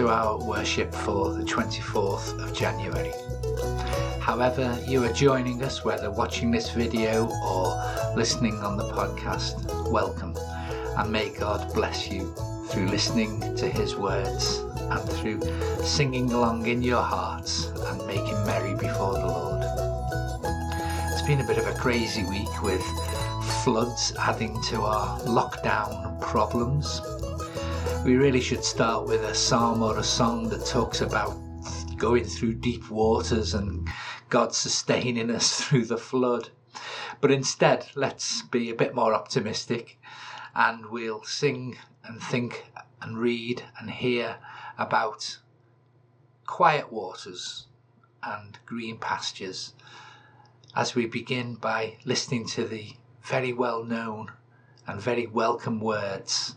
to our worship for the 24th of January. However, you are joining us, whether watching this video or listening on the podcast, welcome. And may God bless you through listening to His words and through singing along in your hearts and making merry before the Lord. It's been a bit of a crazy week with floods adding to our lockdown problems. We really should start with a psalm or a song that talks about going through deep waters and God sustaining us through the flood. But instead, let's be a bit more optimistic and we'll sing and think and read and hear about quiet waters and green pastures as we begin by listening to the very well known and very welcome words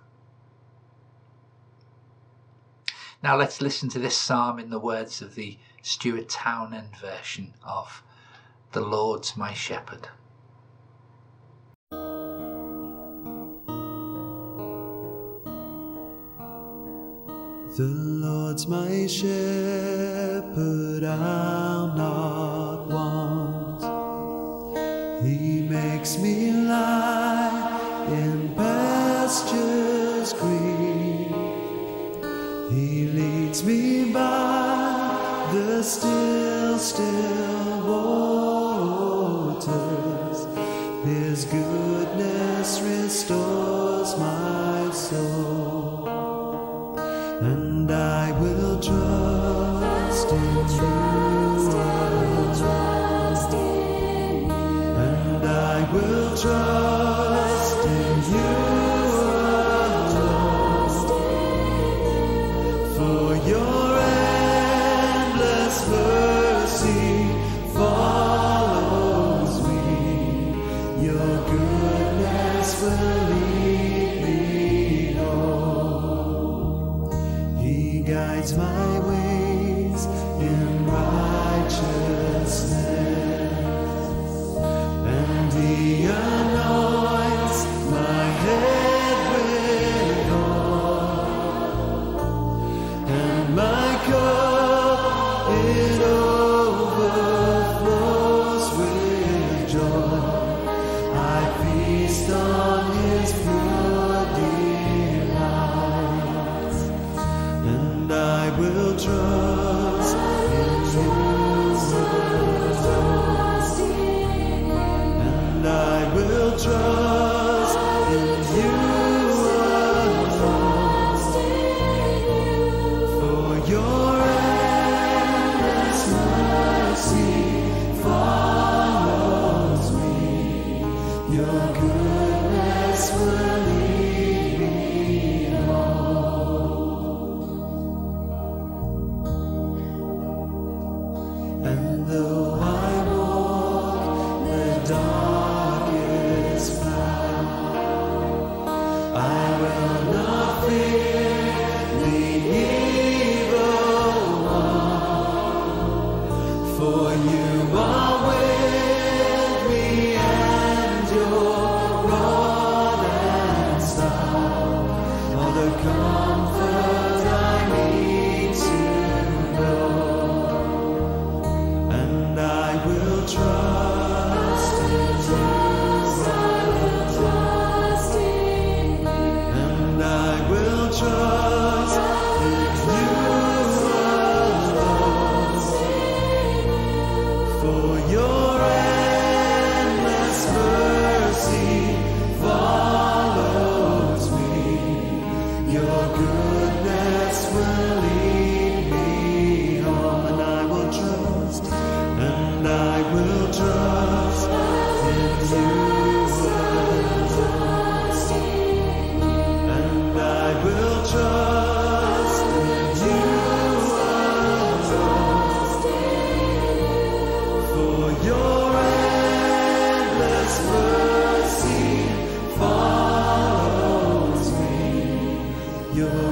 Now let's listen to this psalm in the words of the Stuart Townend version of The Lord's My Shepherd. The Lord's my shepherd, I'll not want. He makes me lie in pastures leads me by the still, still waters. His goodness restores my soul and I will trust in you. And I will trust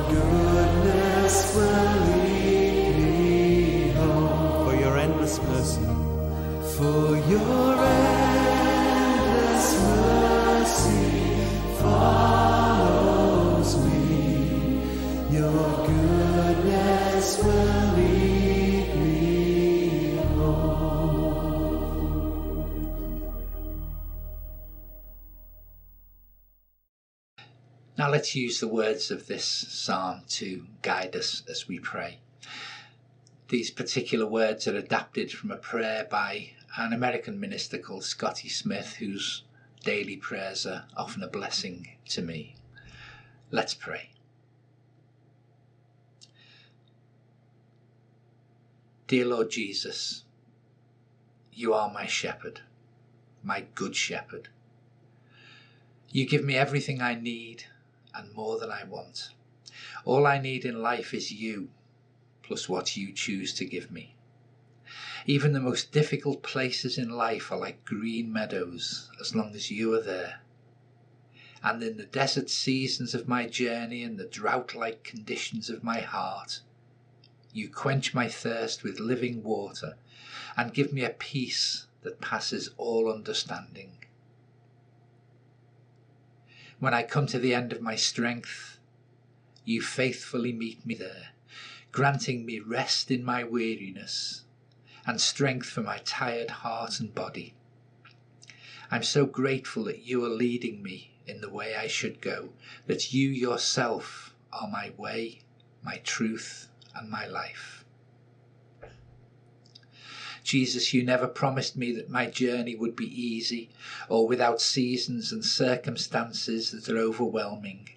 goodness will lead me. For your endless mercy. For your endless mercy follows me. Your goodness will. Now let's use the words of this psalm to guide us as we pray. These particular words are adapted from a prayer by an American minister called Scotty Smith, whose daily prayers are often a blessing to me. Let's pray. Dear Lord Jesus, you are my shepherd, my good shepherd. You give me everything I need and more than I want. All I need in life is you, plus what you choose to give me. Even the most difficult places in life are like green meadows as long as you are there. And in the desert seasons of my journey and the drought like conditions of my heart, you quench my thirst with living water and give me a peace that passes all understanding. When I come to the end of my strength, you faithfully meet me there, granting me rest in my weariness and strength for my tired heart and body. I'm so grateful that you are leading me in the way I should go, that you yourself are my way, my truth, and my life. Jesus, you never promised me that my journey would be easy or without seasons and circumstances that are overwhelming.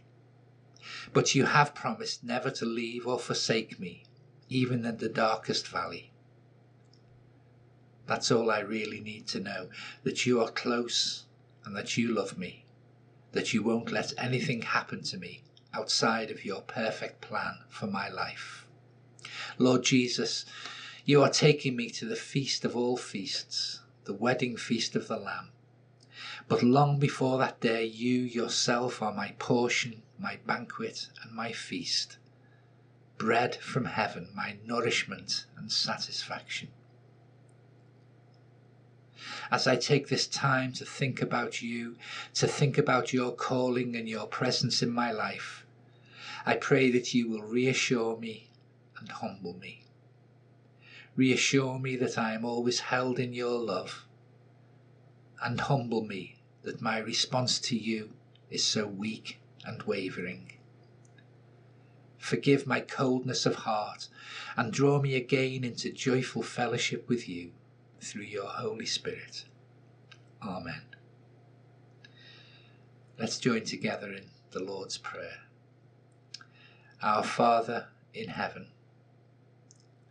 But you have promised never to leave or forsake me, even in the darkest valley. That's all I really need to know that you are close and that you love me, that you won't let anything happen to me outside of your perfect plan for my life. Lord Jesus, you are taking me to the feast of all feasts, the wedding feast of the Lamb. But long before that day, you yourself are my portion, my banquet, and my feast. Bread from heaven, my nourishment and satisfaction. As I take this time to think about you, to think about your calling and your presence in my life, I pray that you will reassure me and humble me. Reassure me that I am always held in your love, and humble me that my response to you is so weak and wavering. Forgive my coldness of heart and draw me again into joyful fellowship with you through your Holy Spirit. Amen. Let's join together in the Lord's Prayer. Our Father in heaven,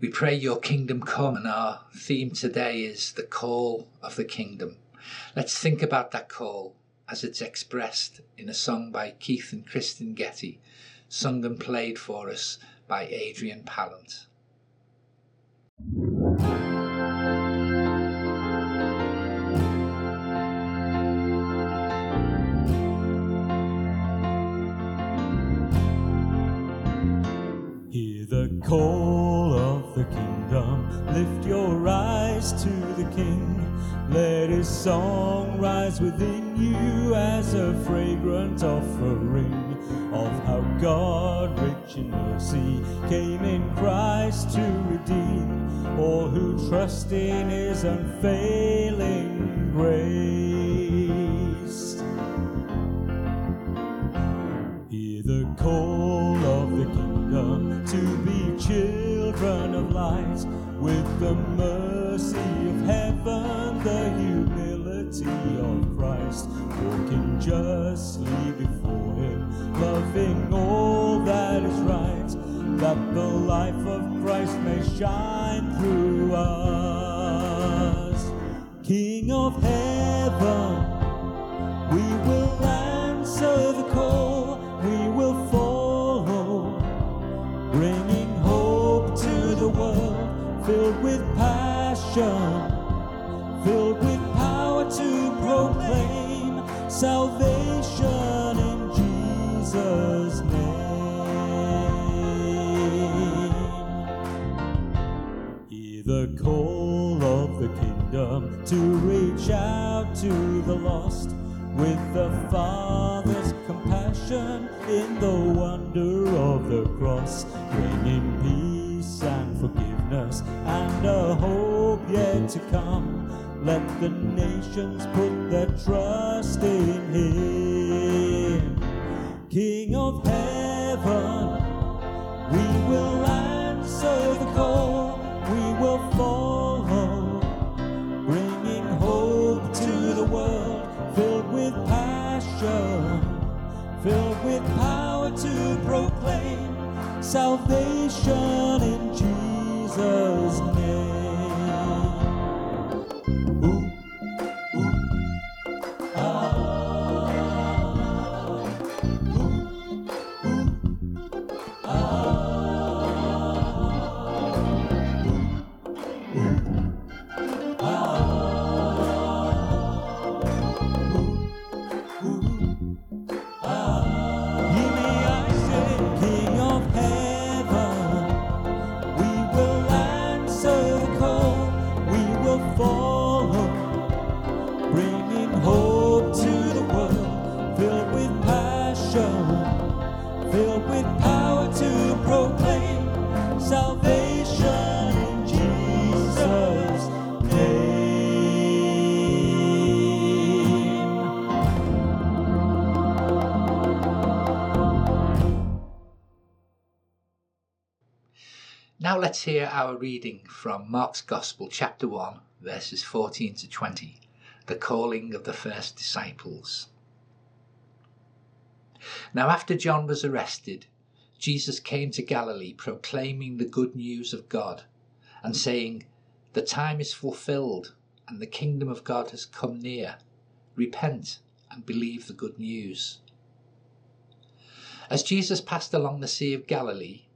We pray your kingdom come, and our theme today is the call of the kingdom. Let's think about that call as it's expressed in a song by Keith and Kristyn Getty, sung and played for us by Adrian Pallant. Hear the call. Lift your eyes to the King. Let his song rise within you as a fragrant offering of how God, rich in mercy, came in Christ to redeem all who trust in his unfailing grace. Hear the call of the kingdom to be children of light the mercy of heaven, the humility of Christ, walking justly before Him, loving all that is right, that the life of Christ may shine through us. King of heaven, we will answer the call. Filled with power to proclaim salvation in Jesus' name. Hear the call of the kingdom to reach out to the lost with the Father's compassion in the wonder of the cross, bringing peace and forgiveness and a hope yet to come. Let the nations put their trust in Him, King of heaven. We will answer the call, we will follow, bringing hope to the world, filled with passion, filled with power to proclaim salvation Jesus' name. Let's hear our reading from Mark's Gospel, chapter 1, verses 14 to 20, the calling of the first disciples. Now, after John was arrested, Jesus came to Galilee proclaiming the good news of God and saying, The time is fulfilled and the kingdom of God has come near. Repent and believe the good news. As Jesus passed along the Sea of Galilee,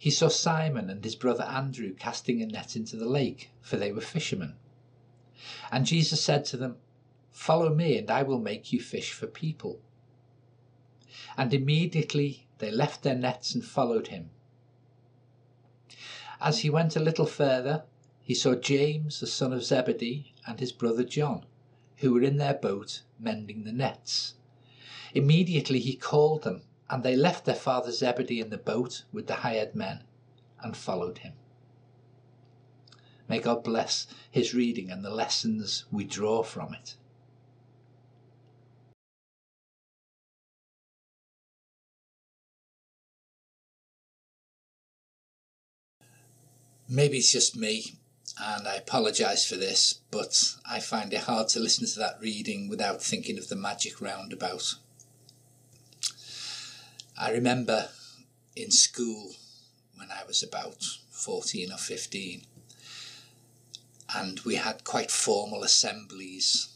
he saw Simon and his brother Andrew casting a net into the lake, for they were fishermen. And Jesus said to them, Follow me, and I will make you fish for people. And immediately they left their nets and followed him. As he went a little further, he saw James, the son of Zebedee, and his brother John, who were in their boat mending the nets. Immediately he called them, and they left their father Zebedee in the boat with the hired men and followed him. May God bless his reading and the lessons we draw from it. Maybe it's just me, and I apologise for this, but I find it hard to listen to that reading without thinking of the magic roundabout. I remember in school when I was about 14 or 15, and we had quite formal assemblies.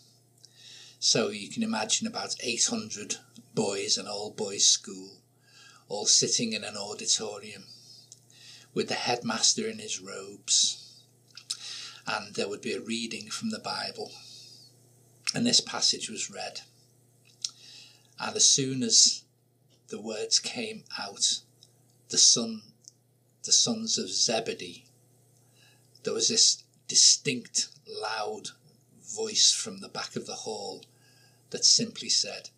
So you can imagine about 800 boys, an all boys school, all sitting in an auditorium with the headmaster in his robes. And there would be a reading from the Bible. And this passage was read. And as soon as the words came out, the son, the sons of Zebedee, there was this distinct, loud voice from the back of the hall that simply said,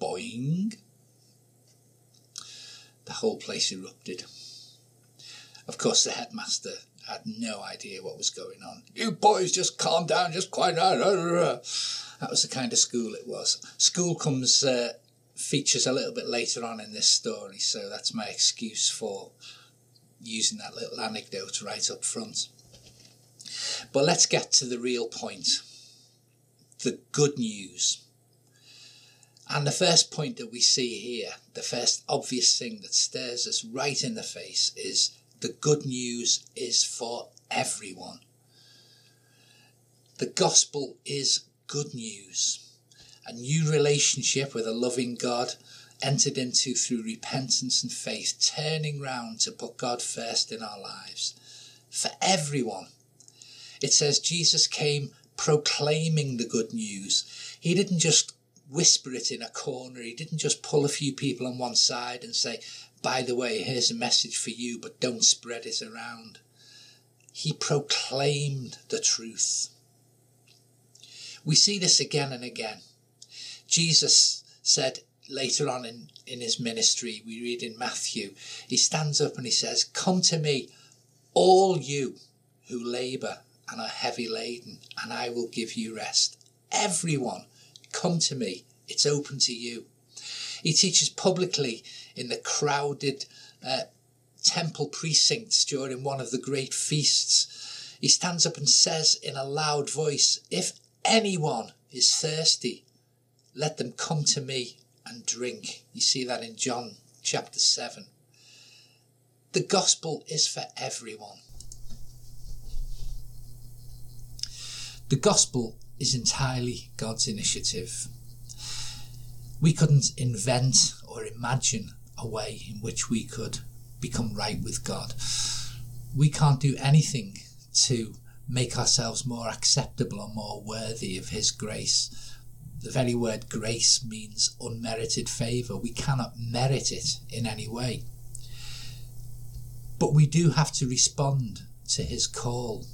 Boing. The whole place erupted. Of course, the headmaster had no idea what was going on. You boys just calm down, just quiet down. That was the kind of school it was. School comes uh, features a little bit later on in this story, so that's my excuse for using that little anecdote right up front. But let's get to the real point the good news. And the first point that we see here, the first obvious thing that stares us right in the face, is the good news is for everyone. The gospel is good news. A new relationship with a loving God entered into through repentance and faith, turning round to put God first in our lives. For everyone. It says Jesus came proclaiming the good news. He didn't just whisper it in a corner, he didn't just pull a few people on one side and say, by the way, here's a message for you, but don't spread it around. He proclaimed the truth. We see this again and again. Jesus said later on in, in his ministry, we read in Matthew, he stands up and he says, Come to me, all you who labour and are heavy laden, and I will give you rest. Everyone, come to me. It's open to you. He teaches publicly in the crowded uh, temple precincts during one of the great feasts. He stands up and says in a loud voice, If anyone is thirsty, let them come to me and drink. You see that in John chapter 7. The gospel is for everyone. The gospel is entirely God's initiative. We couldn't invent or imagine a way in which we could become right with God. We can't do anything to make ourselves more acceptable or more worthy of His grace. The very word grace means unmerited favour. We cannot merit it in any way. But we do have to respond to His call.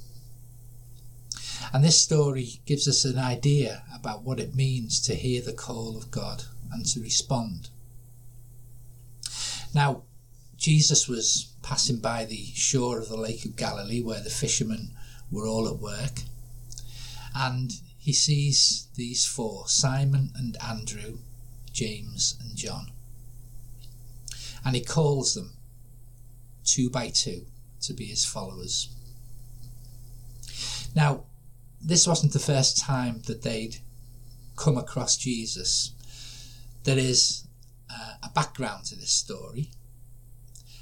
And this story gives us an idea about what it means to hear the call of God and to respond. Now, Jesus was passing by the shore of the Lake of Galilee where the fishermen were all at work. And he sees these four Simon and Andrew, James and John. And he calls them two by two to be his followers. Now, this wasn't the first time that they'd come across Jesus. There is uh, a background to this story.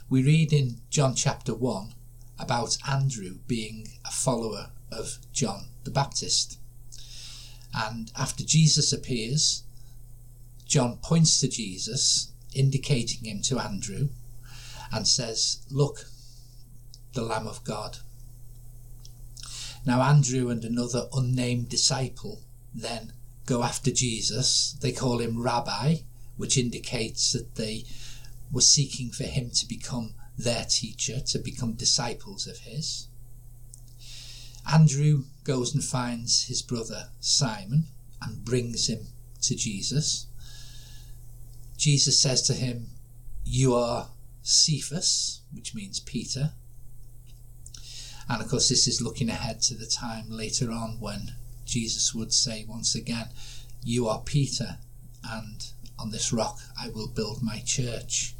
We read in John chapter 1 about Andrew being a follower of John the Baptist. And after Jesus appears, John points to Jesus, indicating him to Andrew, and says, Look, the Lamb of God. Now, Andrew and another unnamed disciple then go after Jesus. They call him Rabbi, which indicates that they were seeking for him to become their teacher, to become disciples of his. Andrew goes and finds his brother Simon and brings him to Jesus. Jesus says to him, You are Cephas, which means Peter. And of course, this is looking ahead to the time later on when Jesus would say once again, You are Peter, and on this rock I will build my church.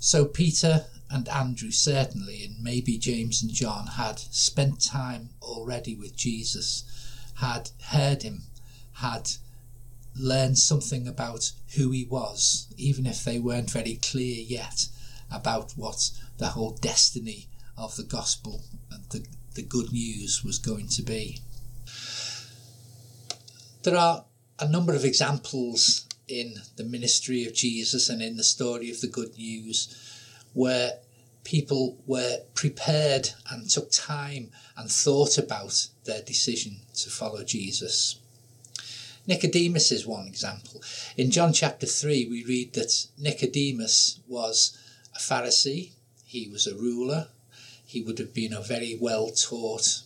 So Peter and Andrew certainly, and maybe James and John, had spent time already with Jesus, had heard him, had learned something about who he was, even if they weren't very clear yet about what the whole destiny of the gospel and the, the good news was going to be. There are a number of examples in the ministry of Jesus and in the story of the good news where people were prepared and took time and thought about their decision to follow Jesus. Nicodemus is one example. In John chapter 3, we read that Nicodemus was a Pharisee, he was a ruler, he would have been a very well taught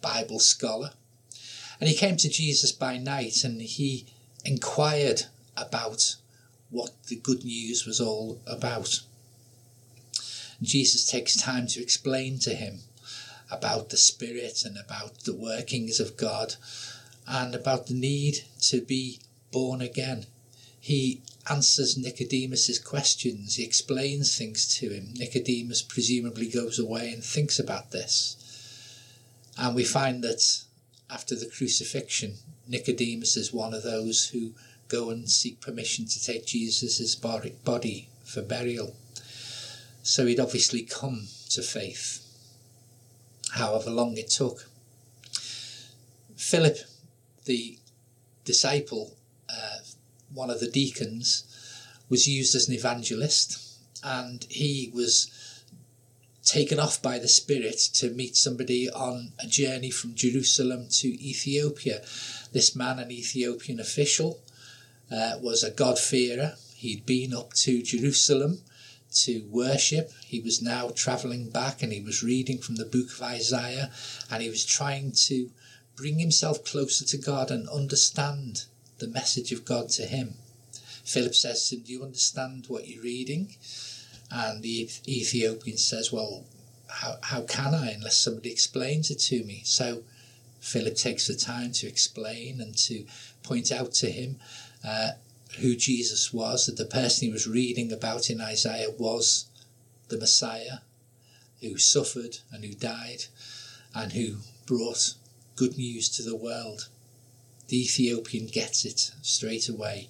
Bible scholar. And he came to Jesus by night and he inquired about what the good news was all about. Jesus takes time to explain to him about the Spirit and about the workings of God and about the need to be born again. He answers Nicodemus's questions. He explains things to him. Nicodemus presumably goes away and thinks about this. And we find that after the crucifixion, Nicodemus is one of those who go and seek permission to take Jesus' body for burial. So he'd obviously come to faith, however long it took. Philip, the disciple, uh, one of the deacons, was used as an evangelist, and he was taken off by the Spirit to meet somebody on a journey from Jerusalem to Ethiopia. This man, an Ethiopian official, uh, was a God-fearer. He'd been up to Jerusalem to worship. He was now traveling back and he was reading from the book of Isaiah and he was trying to bring himself closer to God and understand the message of God to him. Philip says to him, Do you understand what you're reading? And the Ethiopian says, Well, how, how can I unless somebody explains it to me? So Philip takes the time to explain and to point out to him uh, who Jesus was, that the person he was reading about in Isaiah was the Messiah who suffered and who died and who brought good news to the world. The Ethiopian gets it straight away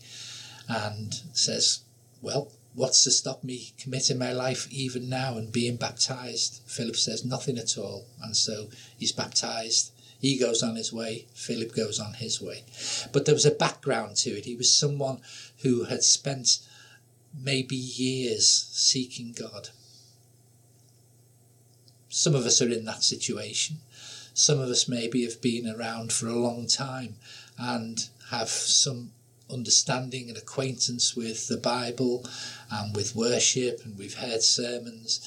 and says, Well, what's to stop me committing my life even now and being baptized? Philip says, Nothing at all. And so he's baptized. He goes on his way, Philip goes on his way. But there was a background to it. He was someone who had spent maybe years seeking God. Some of us are in that situation. Some of us maybe have been around for a long time and have some understanding and acquaintance with the Bible and with worship, and we've heard sermons.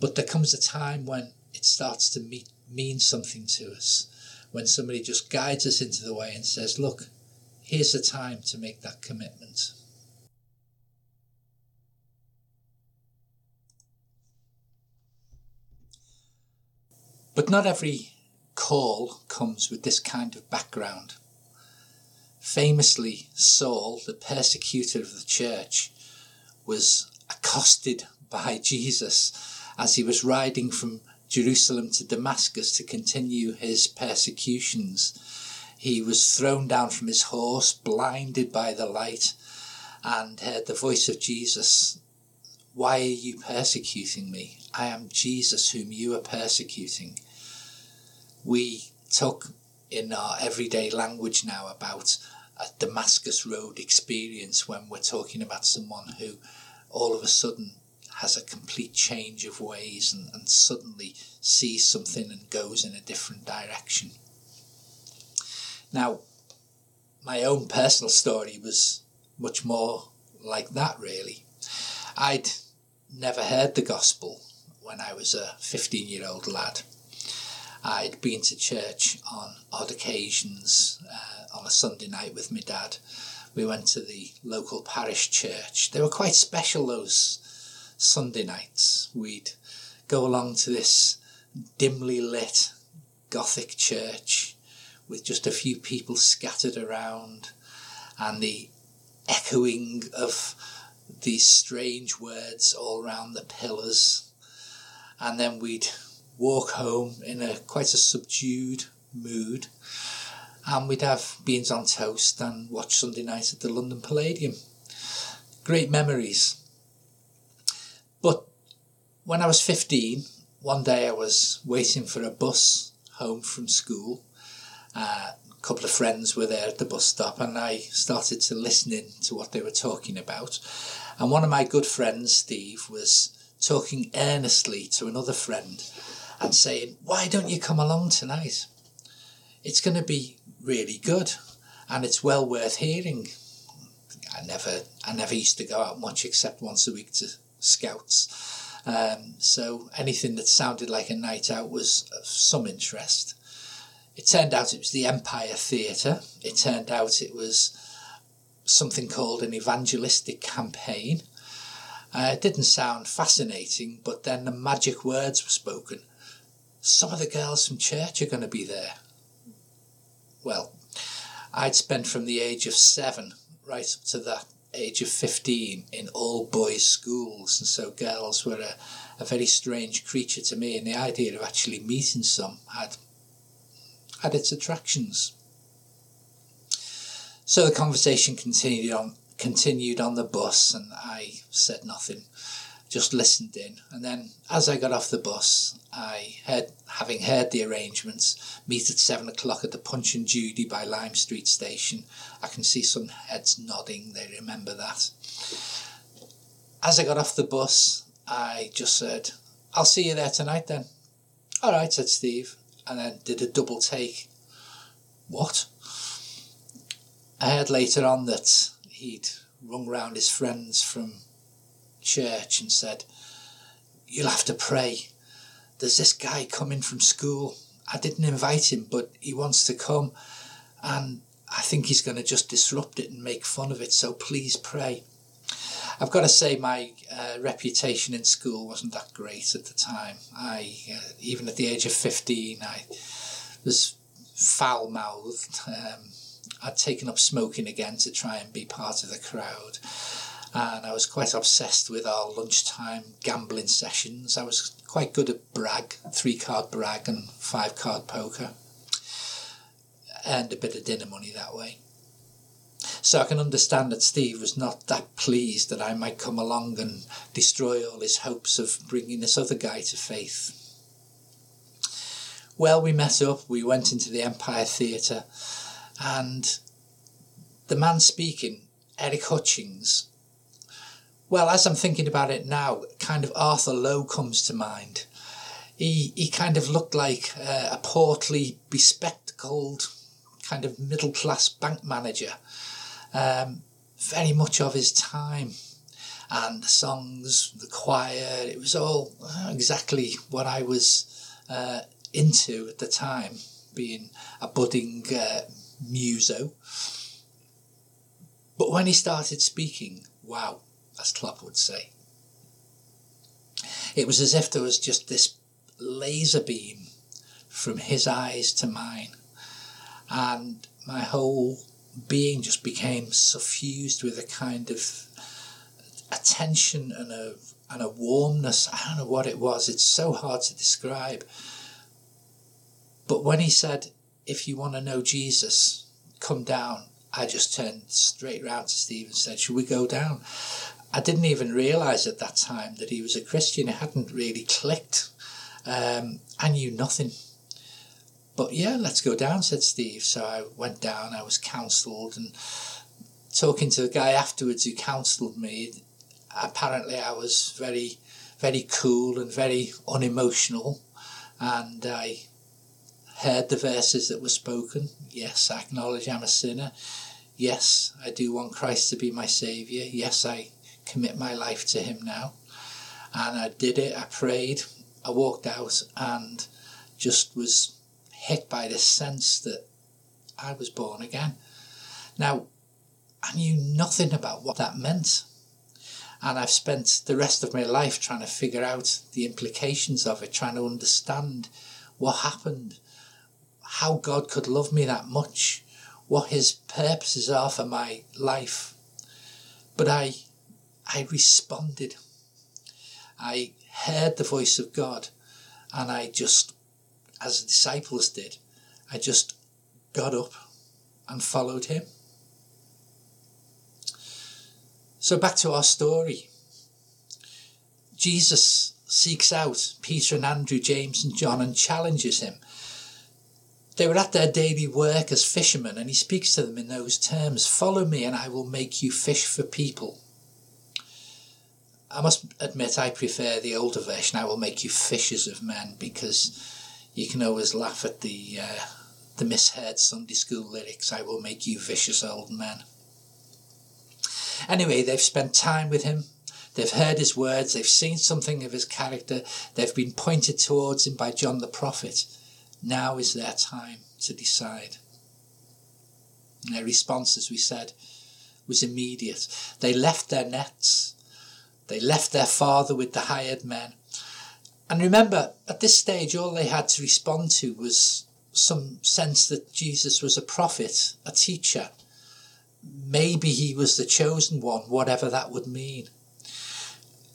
But there comes a time when it starts to meet, mean something to us, when somebody just guides us into the way and says, Look, here's the time to make that commitment. But not every call comes with this kind of background. Famously, Saul, the persecutor of the church, was accosted by Jesus as he was riding from Jerusalem to Damascus to continue his persecutions. He was thrown down from his horse, blinded by the light, and heard the voice of Jesus Why are you persecuting me? I am Jesus whom you are persecuting. We talk in our everyday language now about a Damascus Road experience when we're talking about someone who all of a sudden has a complete change of ways and, and suddenly sees something and goes in a different direction. Now, my own personal story was much more like that, really. I'd never heard the gospel when I was a 15 year old lad. I'd been to church on odd occasions uh, on a Sunday night with my dad. We went to the local parish church. They were quite special those Sunday nights. We'd go along to this dimly lit Gothic church with just a few people scattered around and the echoing of these strange words all around the pillars. And then we'd walk home in a quite a subdued mood, and we'd have beans on toast and watch Sunday night at the London Palladium. Great memories. When I was 15, one day I was waiting for a bus home from school. Uh, a couple of friends were there at the bus stop, and I started to listen in to what they were talking about. And one of my good friends, Steve, was talking earnestly to another friend and saying, Why don't you come along tonight? It's going to be really good and it's well worth hearing. I never, I never used to go out much except once a week to scouts. Um, so anything that sounded like a night out was of some interest. It turned out it was the Empire Theatre. It turned out it was something called an evangelistic campaign. Uh, it didn't sound fascinating, but then the magic words were spoken some of the girls from church are going to be there. Well, I'd spent from the age of seven right up to that age of 15 in all boys schools and so girls were a, a very strange creature to me and the idea of actually meeting some had had its attractions. So the conversation continued on continued on the bus and I said nothing just listened in. And then as I got off the bus, I had, having heard the arrangements, meet at seven o'clock at the Punch and Judy by Lime Street Station. I can see some heads nodding, they remember that. As I got off the bus, I just said, I'll see you there tonight then. All right, said Steve, and then did a double take. What? I heard later on that he'd rung round his friends from church and said, You'll have to pray. There's this guy coming from school. I didn't invite him, but he wants to come. And I think he's going to just disrupt it and make fun of it. So please pray. I've got to say, my uh, reputation in school wasn't that great at the time. I, uh, even at the age of 15, I was foul mouthed. Um, I'd taken up smoking again to try and be part of the crowd and I was quite obsessed with our lunchtime gambling sessions. I was quite good at brag, three card brag, and five card poker. Earned a bit of dinner money that way. So I can understand that Steve was not that pleased that I might come along and destroy all his hopes of bringing this other guy to faith. Well, we met up, we went into the Empire Theatre, and the man speaking, Eric Hutchings, well, as I'm thinking about it now, kind of Arthur Lowe comes to mind. He, he kind of looked like uh, a portly, bespectacled, kind of middle class bank manager. Um, very much of his time. And the songs, the choir, it was all exactly what I was uh, into at the time, being a budding uh, muso. But when he started speaking, wow, as Klopp would say. It was as if there was just this laser beam from his eyes to mine, and my whole being just became suffused with a kind of attention and a and a warmness. I don't know what it was. It's so hard to describe. But when he said, "If you want to know Jesus, come down," I just turned straight round to Steve and said, "Should we go down?" I didn't even realise at that time that he was a Christian. It hadn't really clicked. Um, I knew nothing. But yeah, let's go down, said Steve. So I went down, I was counselled, and talking to the guy afterwards who counselled me, apparently I was very, very cool and very unemotional. And I heard the verses that were spoken. Yes, I acknowledge I'm a sinner. Yes, I do want Christ to be my Saviour. Yes, I commit my life to Him now. And I did it, I prayed, I walked out and just was hit by this sense that I was born again. Now, I knew nothing about what that meant. And I've spent the rest of my life trying to figure out the implications of it, trying to understand what happened, how God could love me that much, what His purposes are for my life. But I I responded. I heard the voice of God and I just, as the disciples did, I just got up and followed him. So back to our story. Jesus seeks out Peter and Andrew, James and John and challenges him. They were at their daily work as fishermen, and he speaks to them in those terms Follow me, and I will make you fish for people. I must admit I prefer the older version. I will make you fishers of men because you can always laugh at the uh, the misheard Sunday school lyrics. I will make you vicious old men. Anyway, they've spent time with him. They've heard his words. They've seen something of his character. They've been pointed towards him by John the prophet. Now is their time to decide. And their response, as we said, was immediate. They left their nets they left their father with the hired men. And remember, at this stage, all they had to respond to was some sense that Jesus was a prophet, a teacher. Maybe he was the chosen one, whatever that would mean.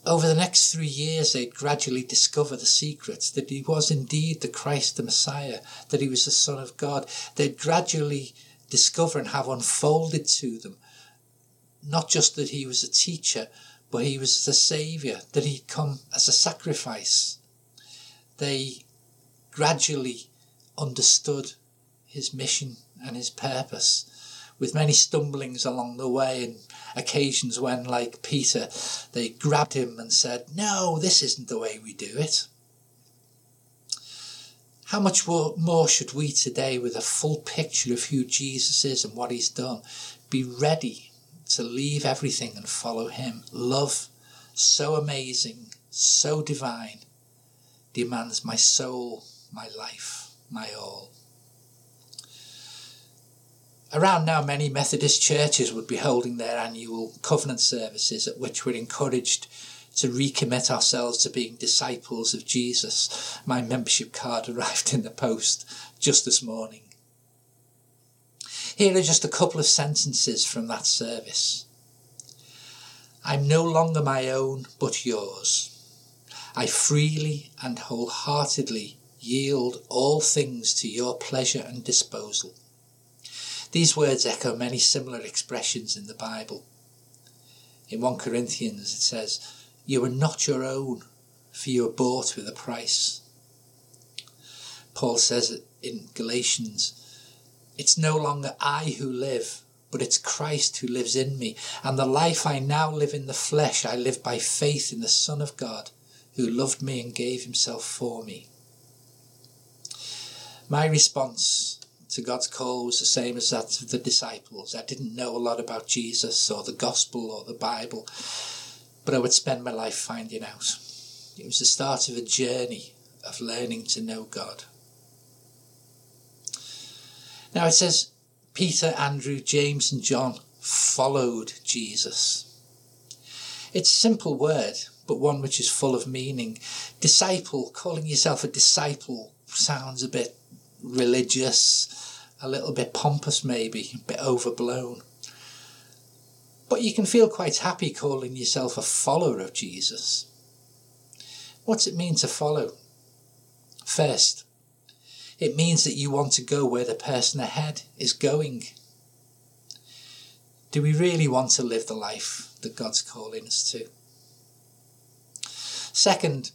Over the next three years, they'd gradually discover the secret that he was indeed the Christ, the Messiah, that he was the Son of God. They'd gradually discover and have unfolded to them not just that he was a teacher, but he was the saviour, that he'd come as a sacrifice. They gradually understood his mission and his purpose, with many stumblings along the way and occasions when, like Peter, they grabbed him and said, No, this isn't the way we do it. How much more should we today, with a full picture of who Jesus is and what he's done, be ready to leave everything and follow him? Love, so amazing, so divine, demands my soul, my life, my all. Around now, many Methodist churches would be holding their annual covenant services at which we're encouraged to recommit ourselves to being disciples of Jesus. My membership card arrived in the post just this morning. Here are just a couple of sentences from that service. I'm no longer my own, but yours. I freely and wholeheartedly yield all things to your pleasure and disposal. These words echo many similar expressions in the Bible. In 1 Corinthians it says, You are not your own, for you are bought with a price. Paul says it in Galatians, It's no longer I who live, but it's Christ who lives in me. And the life I now live in the flesh, I live by faith in the Son of God, who loved me and gave himself for me. My response to God's call was the same as that of the disciples. I didn't know a lot about Jesus or the gospel or the Bible, but I would spend my life finding out. It was the start of a journey of learning to know God. Now it says Peter, Andrew, James, and John followed Jesus. It's a simple word, but one which is full of meaning. Disciple, calling yourself a disciple sounds a bit religious, a little bit pompous, maybe, a bit overblown. But you can feel quite happy calling yourself a follower of Jesus. What's it mean to follow? First, it means that you want to go where the person ahead is going. Do we really want to live the life that God's calling us to? Second,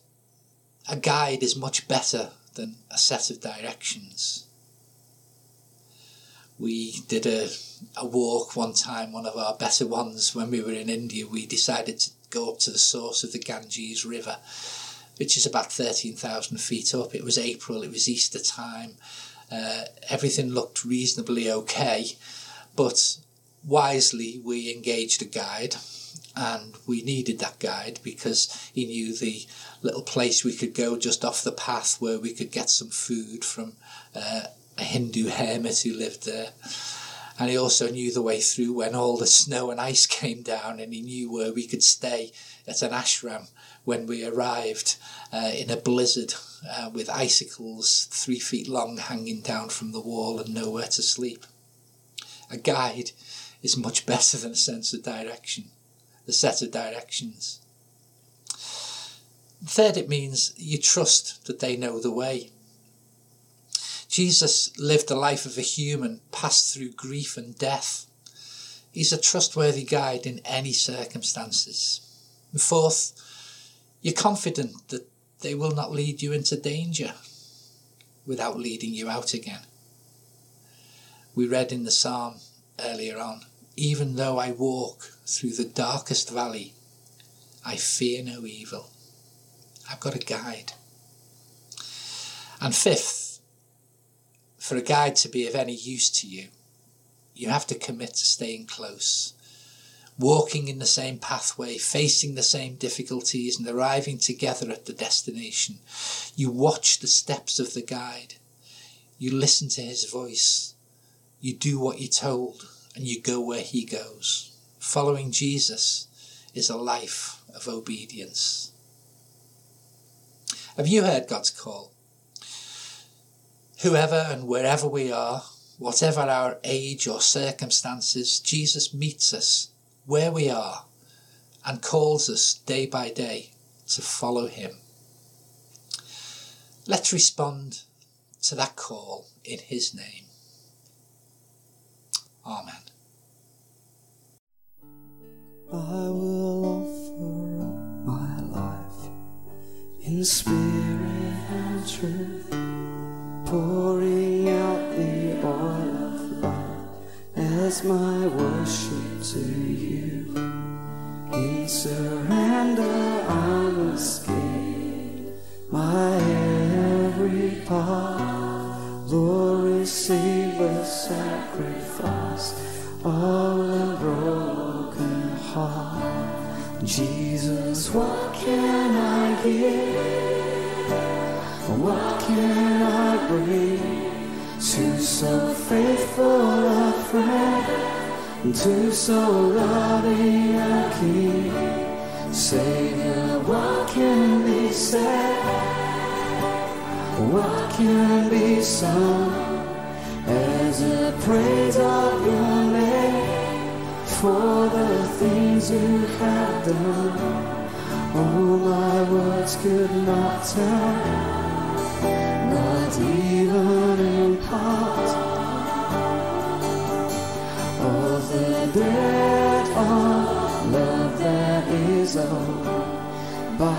a guide is much better than a set of directions. We did a, a walk one time, one of our better ones, when we were in India. We decided to go up to the source of the Ganges River, which is about 13,000 feet up. It was April, it was Easter time. Uh, everything looked reasonably okay, but wisely we engaged a guide and we needed that guide because he knew the little place we could go just off the path where we could get some food from uh, a Hindu hermit who lived there. And he also knew the way through when all the snow and ice came down, and he knew where we could stay at an ashram when we arrived uh, in a blizzard uh, with icicles three feet long hanging down from the wall and nowhere to sleep. A guide is much better than a sense of direction the set of directions. Third, it means you trust that they know the way. Jesus lived the life of a human, passed through grief and death. He's a trustworthy guide in any circumstances. And fourth, you're confident that they will not lead you into danger without leading you out again. We read in the psalm earlier on even though I walk through the darkest valley, I fear no evil. I've got a guide. And fifth, for a guide to be of any use to you, you have to commit to staying close, walking in the same pathway, facing the same difficulties, and arriving together at the destination. You watch the steps of the guide, you listen to his voice, you do what you're told and you go where he goes. Following Jesus is a life of obedience. Have you heard God's call? Whoever and wherever we are, whatever our age or circumstances, Jesus meets us where we are and calls us day by day to follow him. Let's respond to that call in his name. Amen. I will offer in spirit and truth, pouring out the oil of love as my worship to you. In surrender, I must give my so faithful a friend, to so loving a King? Savior, what can be said? What can be sung as a praise of your name for the things you have done? Oh, my words could not tell, not even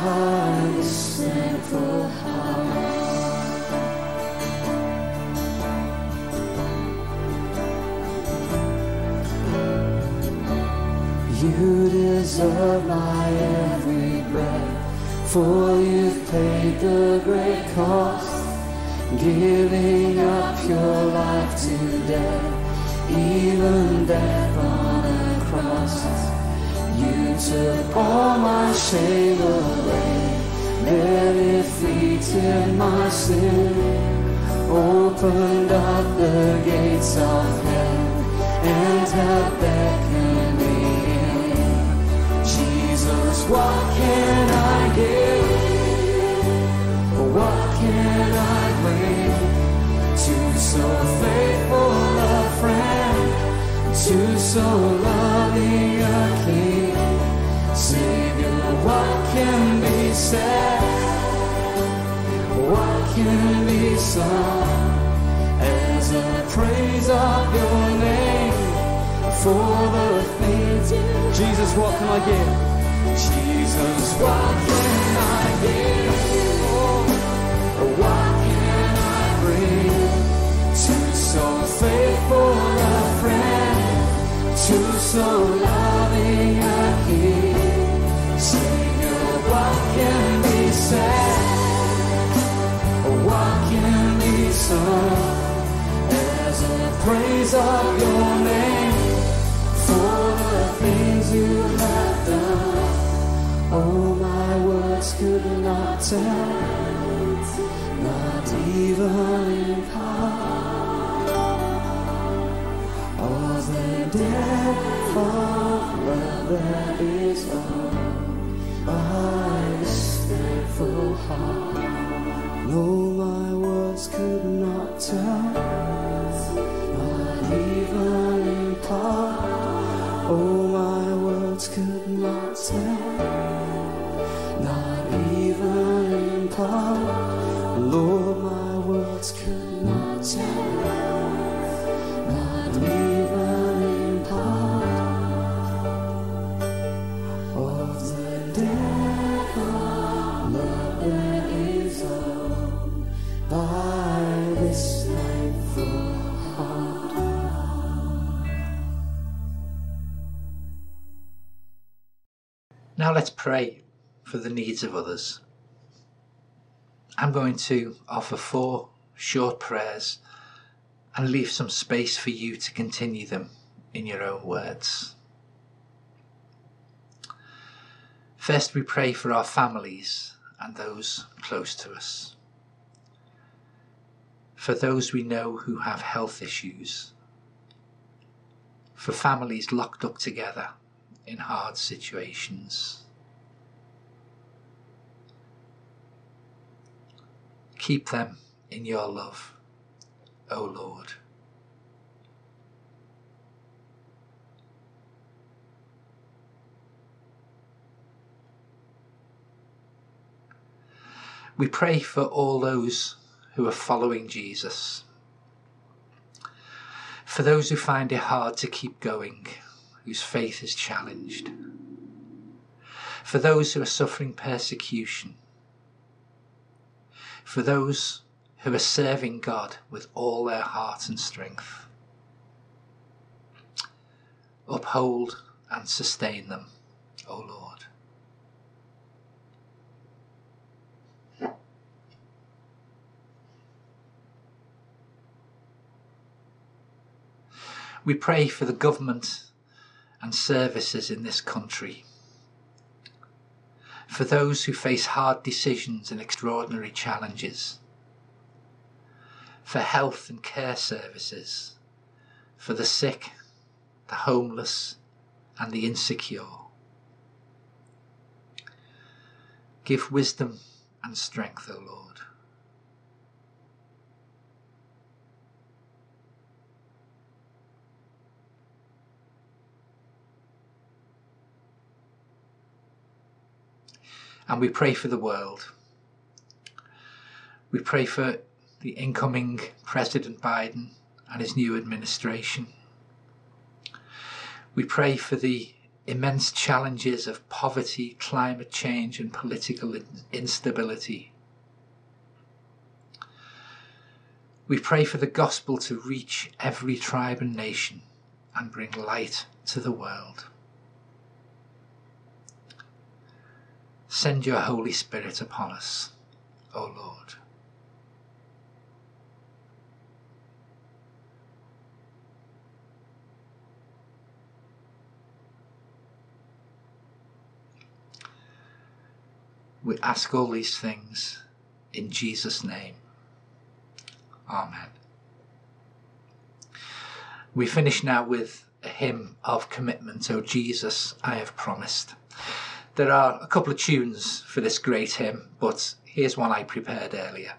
this thankful heart. You deserve my every breath, for you've paid the great cost, giving up your life to death, even death on a cross. Took all my shame away, there defeated my sin, opened up the gates of hell, and have beckoned me in. Jesus, what can I give? What can I bring to so faithful a friend, to so loving a King? Savior, what can be said? What can be sung as a praise of your name for the things Jesus, what can I give? Jesus, what can I pray for the needs of others. I'm going to offer four short prayers and leave some space for you to continue them in your own words. First, we pray for our families and those close to us. For those we know who have health issues. For families locked up together in hard situations. Keep them in your love, O Lord. We pray for all those who are following Jesus. For those who find it hard to keep going, whose faith is challenged. For those who are suffering persecution. For those who are serving God with all their heart and strength. Uphold and sustain them, O Lord. We pray for the government and services in this country, for those who face hard decisions and extraordinary challenges, for health and care services, for the sick, the homeless, and the insecure. Give wisdom and strength, O Lord. And we pray for the world. We pray for the incoming President Biden and his new administration. We pray for the immense challenges of poverty, climate change, and political instability. We pray for the gospel to reach every tribe and nation and bring light to the world. Send your Holy Spirit upon us, O Lord. We ask all these things in Jesus' name. Amen. We finish now with a hymn of commitment. O Jesus, I have promised. There are a couple of tunes for this great hymn, but here's one I prepared earlier.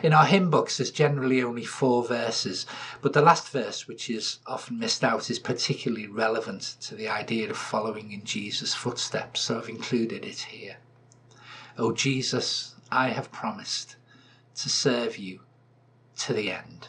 In our hymn books, there's generally only four verses, but the last verse, which is often missed out, is particularly relevant to the idea of following in Jesus' footsteps, so I've included it here. O Jesus, I have promised to serve you to the end.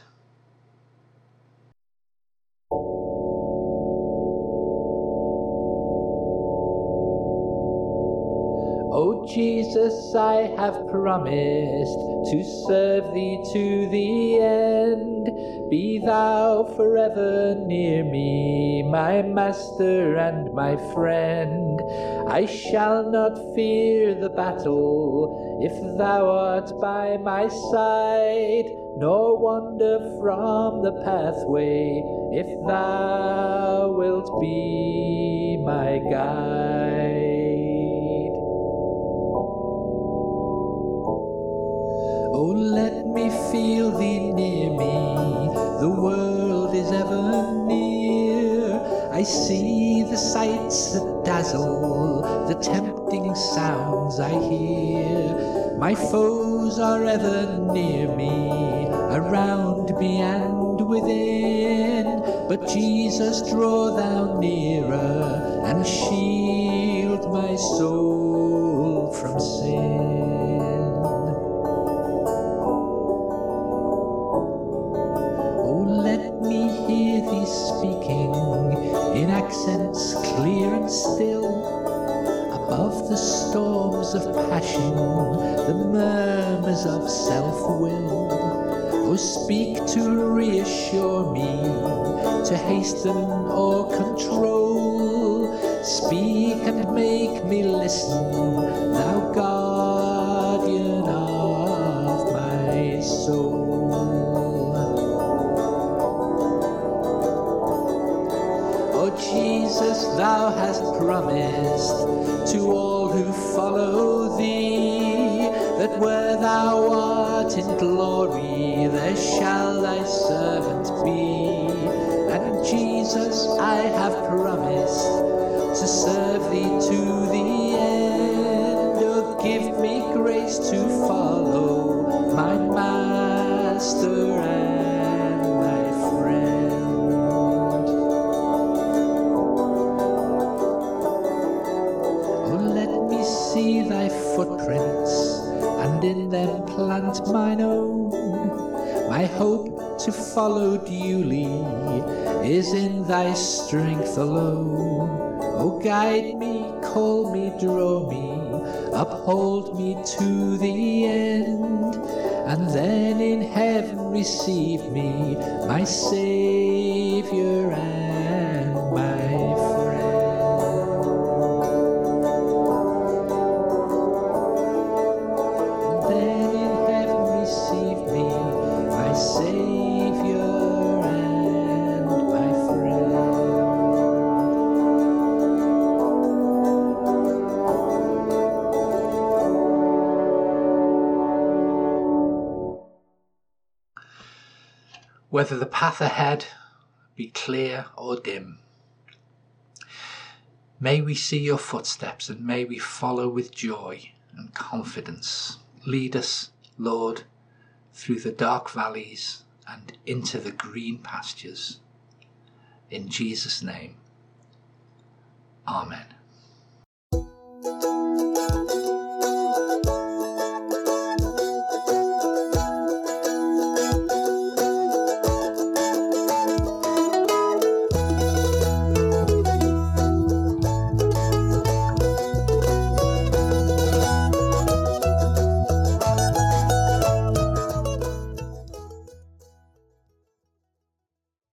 O Jesus, I have promised to serve thee to the end. Be thou forever near me, my master and my friend. I shall not fear the battle if thou art by my side, nor wander from the pathway if thou wilt be my guide. Oh, let me feel thee near me. The world is ever near. I see the sights that dazzle, the tempting sounds I hear. My foes are ever near me, around me and within. But Jesus, draw thou nearer and shield my soul passion, the murmurs of self will. Oh, speak to reassure me, to hasten or control. Speak and make me listen, thou guardian of my soul. O Jesus, thou hast promised to all who follow in glory, there shall thy servant be. And Jesus, I have promised to serve thee to follow duly is in thy strength alone. Oh, guide me, call me, draw me, uphold me to the end. and then in heaven receive me, my Saviour and Whether the path ahead be clear or dim, may we see your footsteps and may we follow with joy and confidence. Lead us, Lord, through the dark valleys and into the green pastures. In Jesus' name, Amen.